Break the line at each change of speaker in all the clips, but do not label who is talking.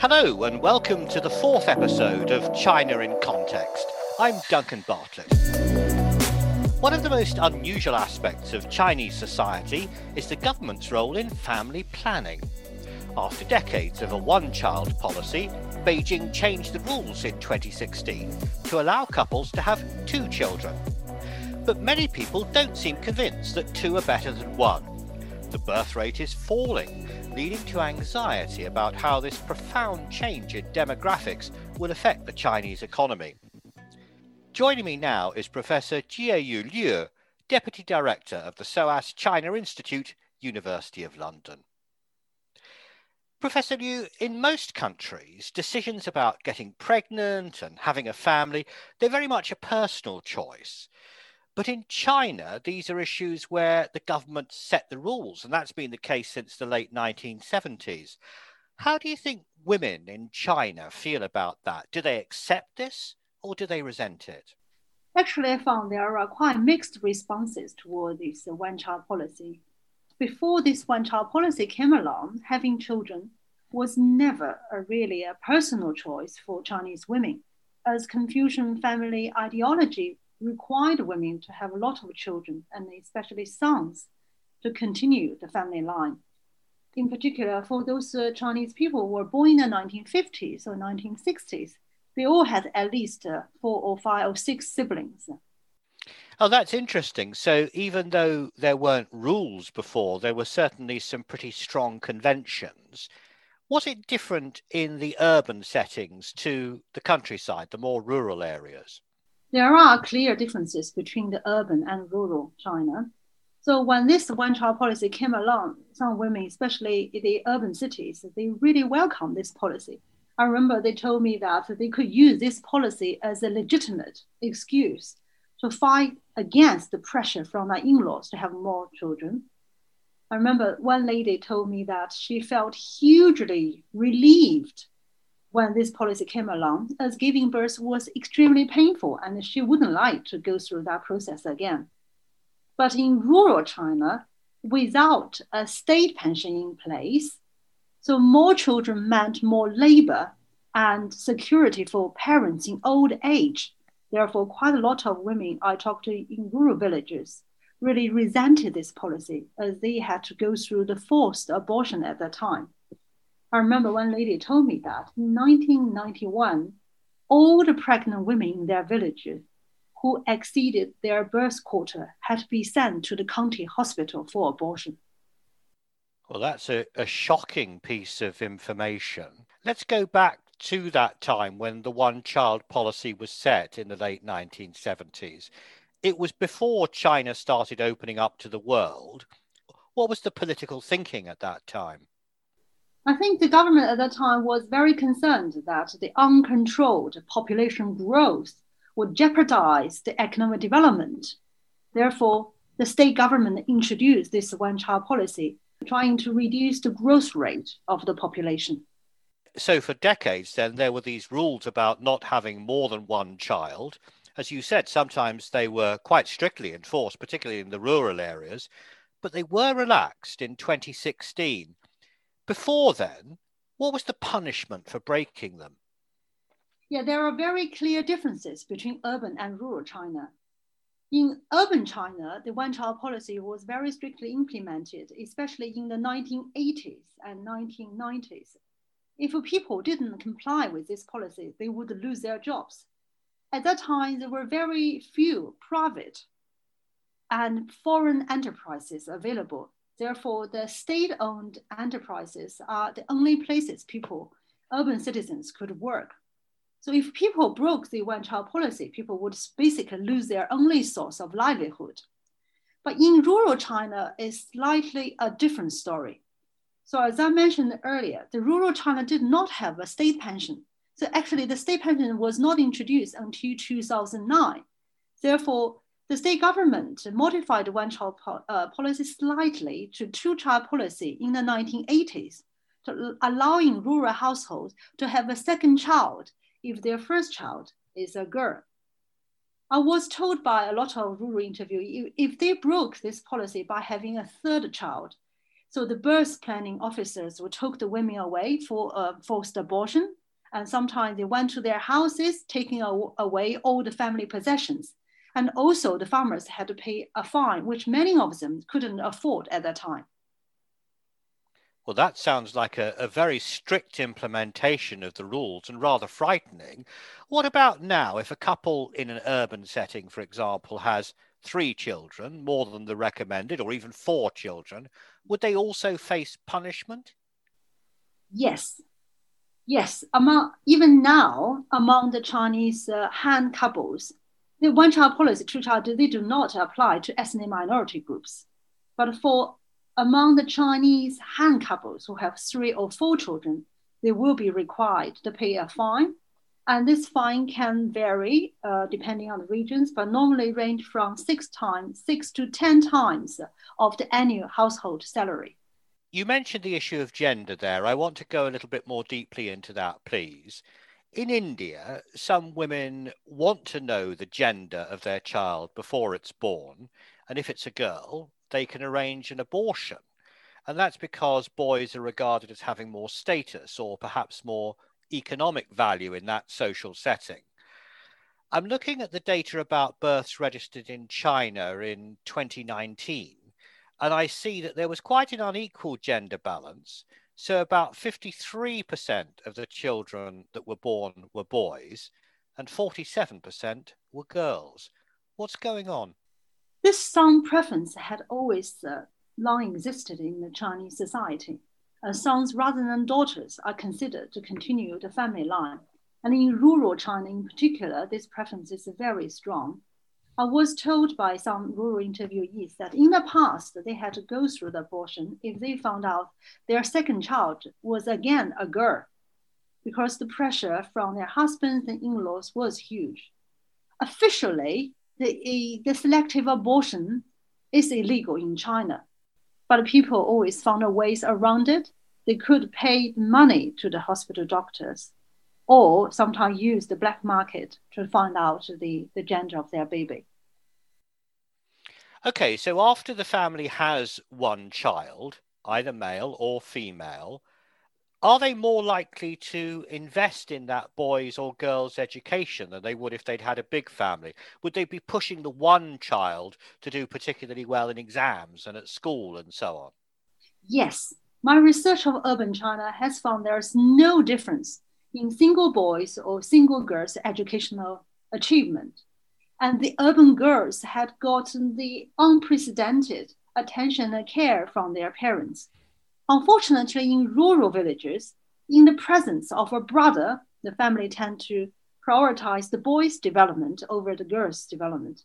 Hello, and welcome to the fourth episode of China in Context. I'm Duncan Bartlett. One of the most unusual aspects of Chinese society is the government's role in family planning. After decades of a one child policy, Beijing changed the rules in 2016 to allow couples to have two children. But many people don't seem convinced that two are better than one. The birth rate is falling, leading to anxiety about how this profound change in demographics will affect the Chinese economy. Joining me now is Professor Jieyu Liu, Deputy Director of the SOAS China Institute, University of London. Professor Liu, in most countries, decisions about getting pregnant and having a family, they're very much a personal choice. But in China, these are issues where the government set the rules, and that's been the case since the late 1970s. How do you think women in China feel about that? Do they accept this or do they resent it?
Actually, I found there are quite mixed responses toward this one child policy before this one child policy came along, having children was never a really a personal choice for Chinese women, as Confucian family ideology required women to have a lot of children and especially sons to continue the family line. In particular, for those uh, Chinese people who were born in the 1950s or 1960s, they all had at least uh, four or five or six siblings.
Oh, that's interesting. So, even though there weren't rules before, there were certainly some pretty strong conventions. Was it different in the urban settings to the countryside, the more rural areas?
There are clear differences between the urban and rural China. So, when this one child policy came along, some women, especially in the urban cities, they really welcomed this policy. I remember they told me that they could use this policy as a legitimate excuse to fight against the pressure from their in-laws to have more children. I remember one lady told me that she felt hugely relieved when this policy came along, as giving birth was extremely painful and she wouldn't like to go through that process again. But in rural China, without a state pension in place, so more children meant more labor and security for parents in old age Therefore, quite a lot of women I talked to in rural villages really resented this policy as they had to go through the forced abortion at that time. I remember one lady told me that in 1991, all the pregnant women in their villages who exceeded their birth quota had to be sent to the county hospital for abortion.
Well, that's a, a shocking piece of information. Let's go back to that time when the one child policy was set in the late 1970s. It was before China started opening up to the world. What was the political thinking at that time?
I think the government at that time was very concerned that the uncontrolled population growth would jeopardize the economic development. Therefore, the state government introduced this one child policy, trying to reduce the growth rate of the population.
So for decades then there were these rules about not having more than one child. As you said sometimes they were quite strictly enforced particularly in the rural areas but they were relaxed in 2016 before then what was the punishment for breaking them
yeah there are very clear differences between urban and rural china in urban China, the one child policy was very strictly implemented, especially in the 1980s and 1990s if people didn't comply with this policy, they would lose their jobs. At that time, there were very few private and foreign enterprises available. Therefore, the state owned enterprises are the only places people, urban citizens, could work. So, if people broke the one child policy, people would basically lose their only source of livelihood. But in rural China, it's slightly a different story. So as I mentioned earlier, the rural China did not have a state pension. So actually the state pension was not introduced until 2009. Therefore, the state government modified the one child po uh, policy slightly to two child policy in the 1980s, to allowing rural households to have a second child if their first child is a girl. I was told by a lot of rural interviewees if they broke this policy by having a third child, So the birth planning officers would take the women away for a forced abortion. And sometimes they went to their houses, taking away all the family possessions. And also the farmers had to pay a fine, which many of them couldn't afford at that time.
Well, that sounds like a, a, very strict implementation of the rules and rather frightening. What about now if a couple in an urban setting, for example, has three children, more than the recommended, or even four children, would they also face punishment?
Yes. Yes. Among, even now, among the Chinese uh, Han couples, the one child policy, two child, they do not apply to ethnic minority groups. But for among the Chinese Han couples who have three or four children, they will be required to pay a fine. And this fine can vary uh, depending on the regions, but normally range from six times, six to 10 times of the annual household salary.
You mentioned the issue of gender there. I want to go a little bit more deeply into that, please. In India, some women want to know the gender of their child before it's born. And if it's a girl, they can arrange an abortion. And that's because boys are regarded as having more status or perhaps more economic value in that social setting. I'm looking at the data about births registered in China in 2019, and I see that there was quite an unequal gender balance. So, about 53% of the children that were born were boys, and 47% were girls. What's going on?
This son preference had always uh, long existed in the Chinese society. Uh, sons rather than daughters are considered to continue the family line. And in rural China in particular, this preference is very strong. I was told by some rural interviewees that in the past they had to go through the abortion if they found out their second child was again a girl, because the pressure from their husbands and in laws was huge. Officially, the, the selective abortion is illegal in China, but people always found ways around it. They could pay money to the hospital doctors or sometimes use the black market to find out the, the gender of their baby.
Okay, so after the family has one child, either male or female, are they more likely to invest in that boy's or girl's education than they would if they'd had a big family? Would they be pushing the one child to do particularly well in exams and at school and so on?
Yes. My research of urban China has found there's no difference in single boys or single girls' educational achievement. And the urban girls had gotten the unprecedented attention and care from their parents Unfortunately, in rural villages, in the presence of a brother, the family tend to prioritize the boy's development over the girl's development.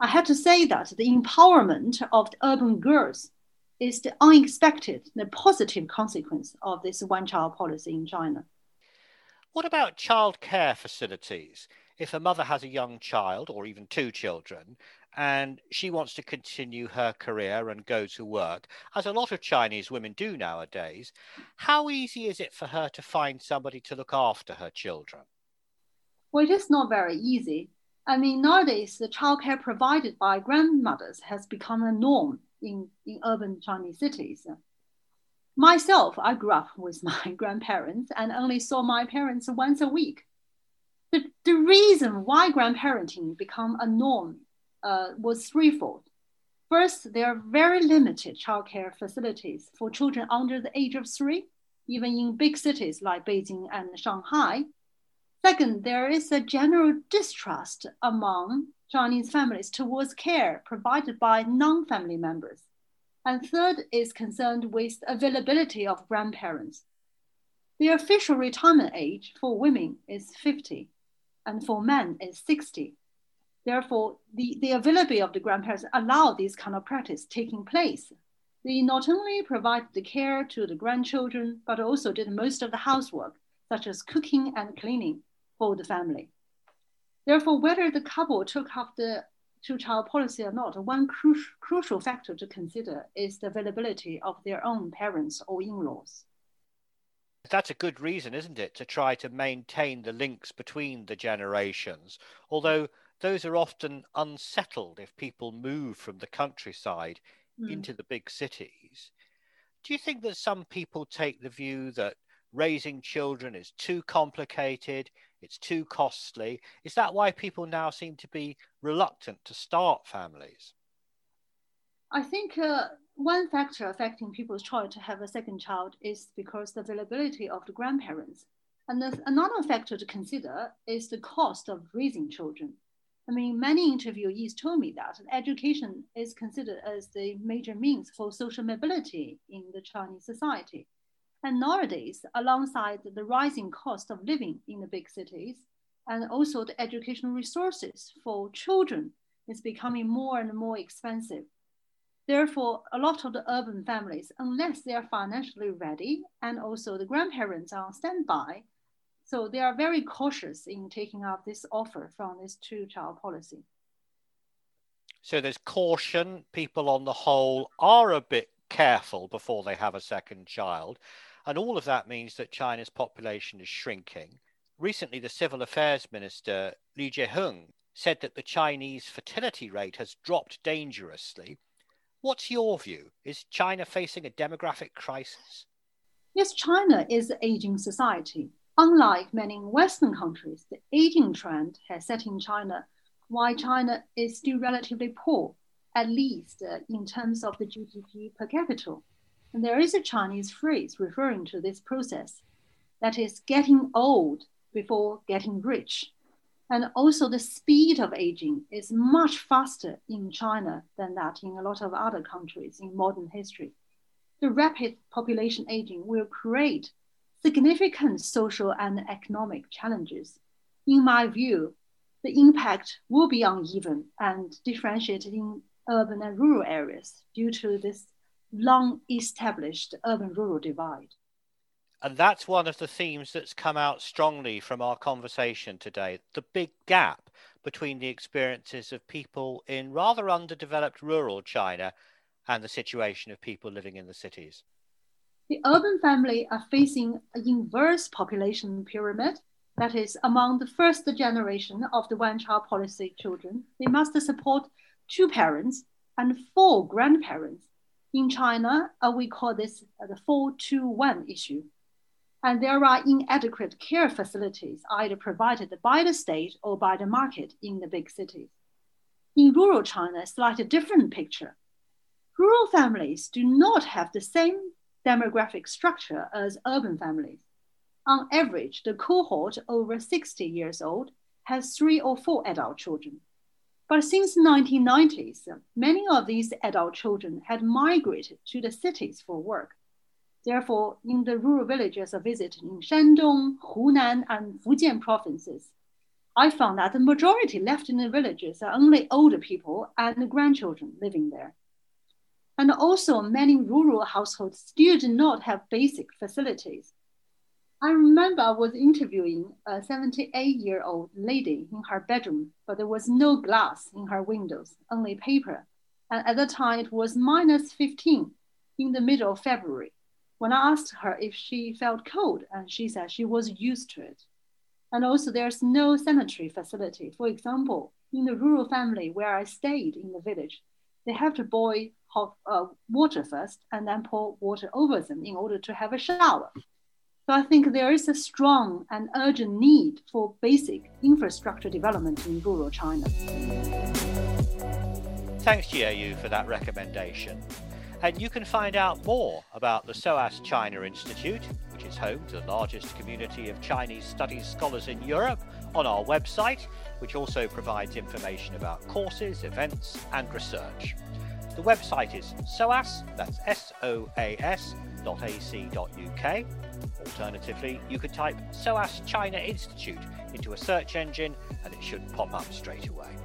I had to say that the empowerment of the urban girls is the unexpected, the positive consequence of this one child policy in China.
What about childcare facilities? If a mother has a young child or even two children and she wants to continue her career and go to work, as a lot of Chinese women do nowadays, how easy is it for her to find somebody to look after her children?
Well, it is not very easy. I mean, nowadays, the childcare provided by grandmothers has become a norm in, in urban Chinese cities. Myself, I grew up with my grandparents and only saw my parents once a week. The, the reason why grandparenting become a norm uh, was threefold. First, there are very limited childcare facilities for children under the age of three, even in big cities like Beijing and Shanghai. Second, there is a general distrust among Chinese families towards care provided by non family members. And third is concerned with availability of grandparents. The official retirement age for women is 50, and for men is 60. Therefore, the, the availability of the grandparents allow this kind of practice taking place. They not only provide the care to the grandchildren, but also did most of the housework, such as cooking and cleaning for the family. Therefore, whether the couple took up the two-child policy or not, one cru crucial factor to consider is the availability of their own parents or in-laws.
That's a good reason, isn't it, to try to maintain the links between the generations. Although those are often unsettled if people move from the countryside mm. into the big cities. Do you think that some people take the view that raising children is too complicated, it's too costly? Is that why people now seem to be reluctant to start families?
I think uh, one factor affecting people's choice to have a second child is because the availability of the grandparents. And another factor to consider is the cost of raising children. I mean, many interviewees told me that education is considered as the major means for social mobility in the Chinese society. And nowadays, alongside the rising cost of living in the big cities, and also the educational resources for children is becoming more and more expensive. Therefore, a lot of the urban families, unless they are financially ready and also the grandparents are on standby, so they are very cautious in taking up this offer from this two child policy.
So there's caution. People on the whole are a bit careful before they have a second child. And all of that means that China's population is shrinking. Recently, the Civil Affairs Minister, Li Jiheng, said that the Chinese fertility rate has dropped dangerously. What's your view? Is China facing a demographic crisis?
Yes, China is an aging society. Unlike many Western countries, the aging trend has set in China while China is still relatively poor, at least uh, in terms of the GDP per capita. And there is a Chinese phrase referring to this process that is getting old before getting rich. And also, the speed of aging is much faster in China than that in a lot of other countries in modern history. The rapid population aging will create significant social and economic challenges. In my view, the impact will be uneven and differentiated in urban and rural areas due to this long established urban rural divide.
And that's one of the themes that's come out strongly from our conversation today the big gap between the experiences of people in rather underdeveloped rural China and the situation of people living in the cities
the urban family are facing an inverse population pyramid. That is, among the first generation of the one child policy children, they must support two parents and four grandparents. In China, uh, we call this uh, the 421 issue. And there are inadequate care facilities either provided by the state or by the market in the big cities. In rural China, a different picture. Rural families do not have the same demographic structure as urban families. On average, the cohort over 60 years old has three or four adult children. But since 1990s, many of these adult children had migrated to the cities for work. Therefore, in the rural villages I visited in Shandong, Hunan, and Fujian provinces, I found that the majority left in the villages are only older people and grandchildren living there. And also, many rural households still do not have basic facilities. I remember I was interviewing a 78 year old lady in her bedroom, but there was no glass in her windows, only paper. And at the time, it was minus 15 in the middle of February. When I asked her if she felt cold, and she said she was used to it. And also, there's no sanitary facility. For example, in the rural family where I stayed in the village, they have to boil hot uh, water first and then pour water over them in order to have a shower. So I think there is a strong and urgent need for basic infrastructure development in rural China.
Thanks, Jie for that recommendation. And you can find out more about the SOAS China Institute, which is home to the largest community of Chinese studies scholars in Europe, on our website, which also provides information about courses, events, and research. The website is SOAS, that's S O A S dot ac.uk. Alternatively, you could type SOAS China Institute into a search engine and it should pop up straight away.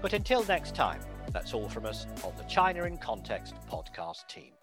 But until next time, that's all from us on the China in Context podcast team.